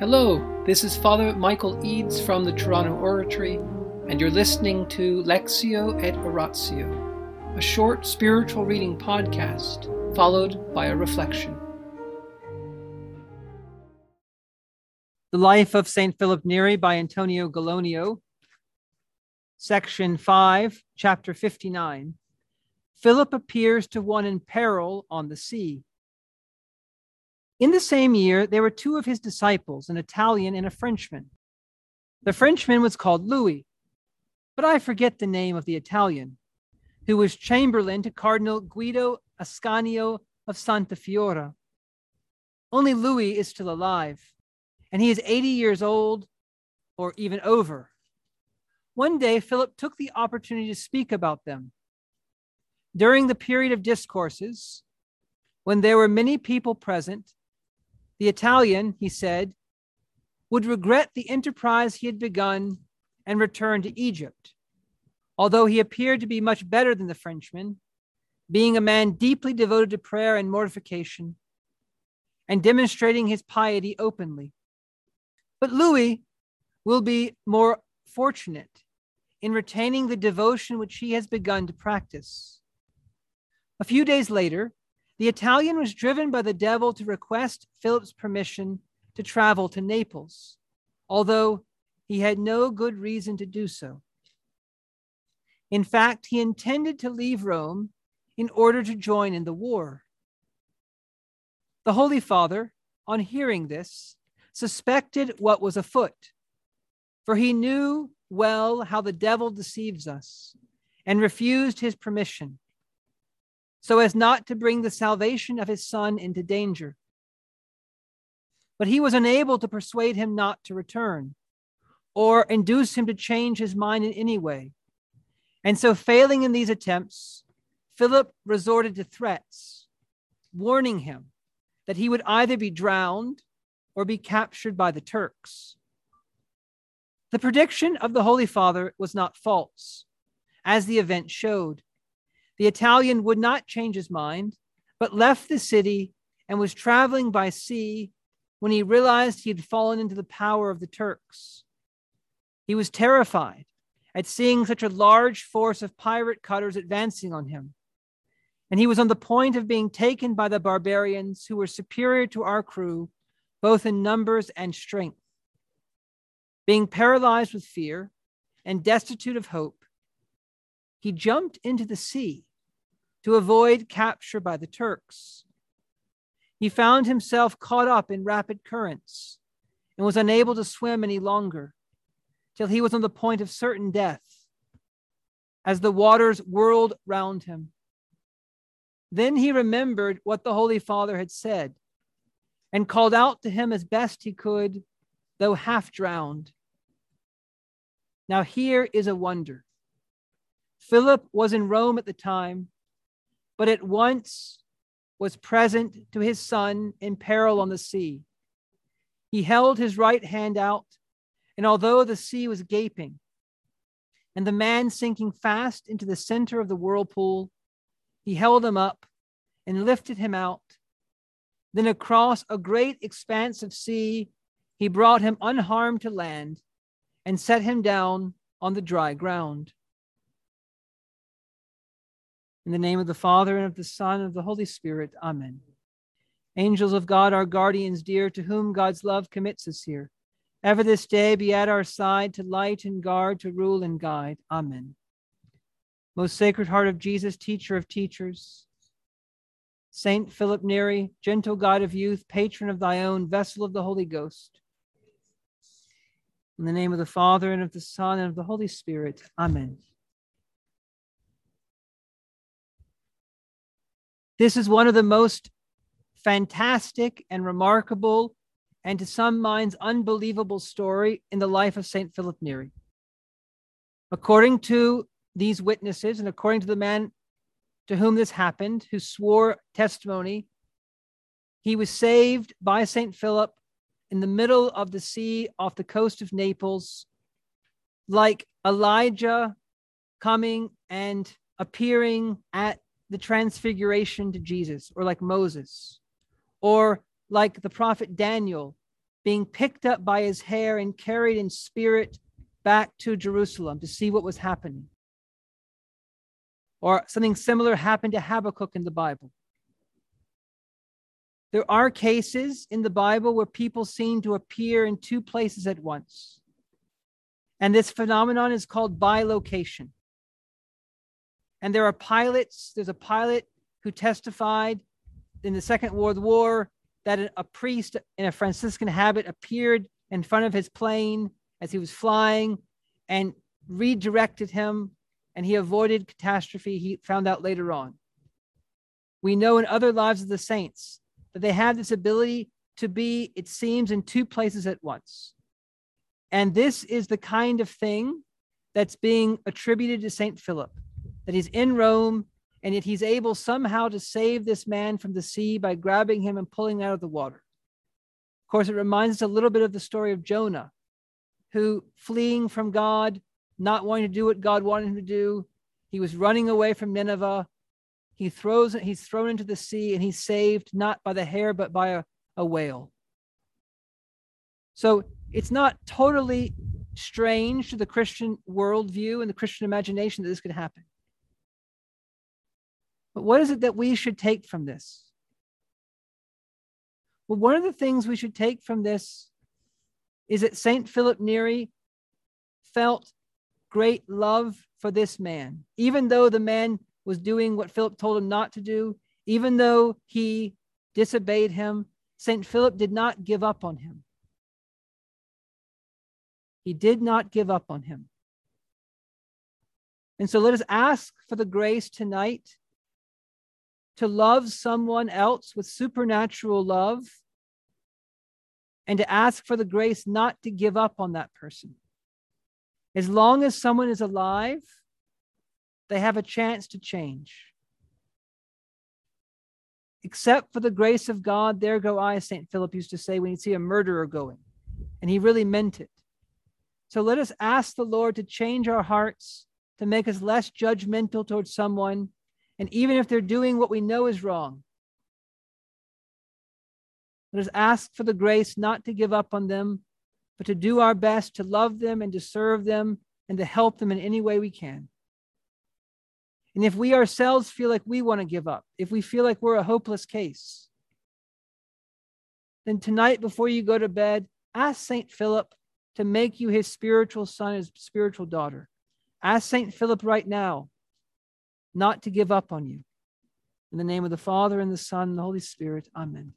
Hello, this is Father Michael Eads from the Toronto Oratory, and you're listening to Lectio et Oratio, a short spiritual reading podcast followed by a reflection. The Life of St. Philip Neri by Antonio Gallonio, Section 5, Chapter 59. Philip appears to one in peril on the sea. In the same year, there were two of his disciples, an Italian and a Frenchman. The Frenchman was called Louis, but I forget the name of the Italian, who was chamberlain to Cardinal Guido Ascanio of Santa Fiora. Only Louis is still alive, and he is 80 years old or even over. One day, Philip took the opportunity to speak about them. During the period of discourses, when there were many people present, the Italian, he said, would regret the enterprise he had begun and return to Egypt, although he appeared to be much better than the Frenchman, being a man deeply devoted to prayer and mortification, and demonstrating his piety openly. But Louis will be more fortunate in retaining the devotion which he has begun to practice. A few days later, the Italian was driven by the devil to request Philip's permission to travel to Naples, although he had no good reason to do so. In fact, he intended to leave Rome in order to join in the war. The Holy Father, on hearing this, suspected what was afoot, for he knew well how the devil deceives us and refused his permission so as not to bring the salvation of his son into danger. But he was unable to persuade him not to return or induce him to change his mind in any way. And so, failing in these attempts, Philip resorted to threats, warning him that he would either be drowned or be captured by the Turks. The prediction of the Holy Father was not false, as the event showed. The Italian would not change his mind, but left the city and was traveling by sea when he realized he had fallen into the power of the Turks. He was terrified at seeing such a large force of pirate cutters advancing on him. And he was on the point of being taken by the barbarians who were superior to our crew, both in numbers and strength. Being paralyzed with fear and destitute of hope, he jumped into the sea to avoid capture by the Turks. He found himself caught up in rapid currents and was unable to swim any longer till he was on the point of certain death as the waters whirled round him. Then he remembered what the Holy Father had said and called out to him as best he could, though half drowned. Now, here is a wonder. Philip was in Rome at the time, but at once was present to his son in peril on the sea. He held his right hand out, and although the sea was gaping, and the man sinking fast into the center of the whirlpool, he held him up and lifted him out. Then across a great expanse of sea, he brought him unharmed to land and set him down on the dry ground. In the name of the Father, and of the Son, and of the Holy Spirit. Amen. Angels of God, our guardians dear, to whom God's love commits us here, ever this day be at our side to light and guard, to rule and guide. Amen. Most Sacred Heart of Jesus, teacher of teachers, Saint Philip Neri, gentle guide of youth, patron of thy own, vessel of the Holy Ghost. In the name of the Father, and of the Son, and of the Holy Spirit. Amen. This is one of the most fantastic and remarkable, and to some minds, unbelievable story in the life of St. Philip Neri. According to these witnesses, and according to the man to whom this happened, who swore testimony, he was saved by St. Philip in the middle of the sea off the coast of Naples, like Elijah coming and appearing at the transfiguration to Jesus, or like Moses, or like the prophet Daniel being picked up by his hair and carried in spirit back to Jerusalem to see what was happening. Or something similar happened to Habakkuk in the Bible. There are cases in the Bible where people seem to appear in two places at once. And this phenomenon is called bilocation. And there are pilots, there's a pilot who testified in the Second World War that a priest in a Franciscan habit appeared in front of his plane as he was flying and redirected him, and he avoided catastrophe. He found out later on. We know in other lives of the saints that they have this ability to be, it seems, in two places at once. And this is the kind of thing that's being attributed to St. Philip that he's in Rome and yet he's able somehow to save this man from the sea by grabbing him and pulling out of the water. Of course, it reminds us a little bit of the story of Jonah, who fleeing from God, not wanting to do what God wanted him to do, he was running away from Nineveh. He throws he's thrown into the sea and he's saved not by the hair but by a, a whale. So it's not totally strange to the Christian worldview and the Christian imagination that this could happen. But what is it that we should take from this? Well, one of the things we should take from this is that St. Philip Neri felt great love for this man, even though the man was doing what Philip told him not to do, even though he disobeyed him, St. Philip did not give up on him. He did not give up on him. And so let us ask for the grace tonight to love someone else with supernatural love and to ask for the grace not to give up on that person. As long as someone is alive, they have a chance to change. Except for the grace of God, there go I, St. Philip used to say when he'd see a murderer going. And he really meant it. So let us ask the Lord to change our hearts, to make us less judgmental towards someone, and even if they're doing what we know is wrong, let us ask for the grace not to give up on them, but to do our best to love them and to serve them and to help them in any way we can. And if we ourselves feel like we want to give up, if we feel like we're a hopeless case, then tonight before you go to bed, ask St. Philip to make you his spiritual son, his spiritual daughter. Ask St. Philip right now not to give up on you. In the name of the Father, and the Son, and the Holy Spirit, amen.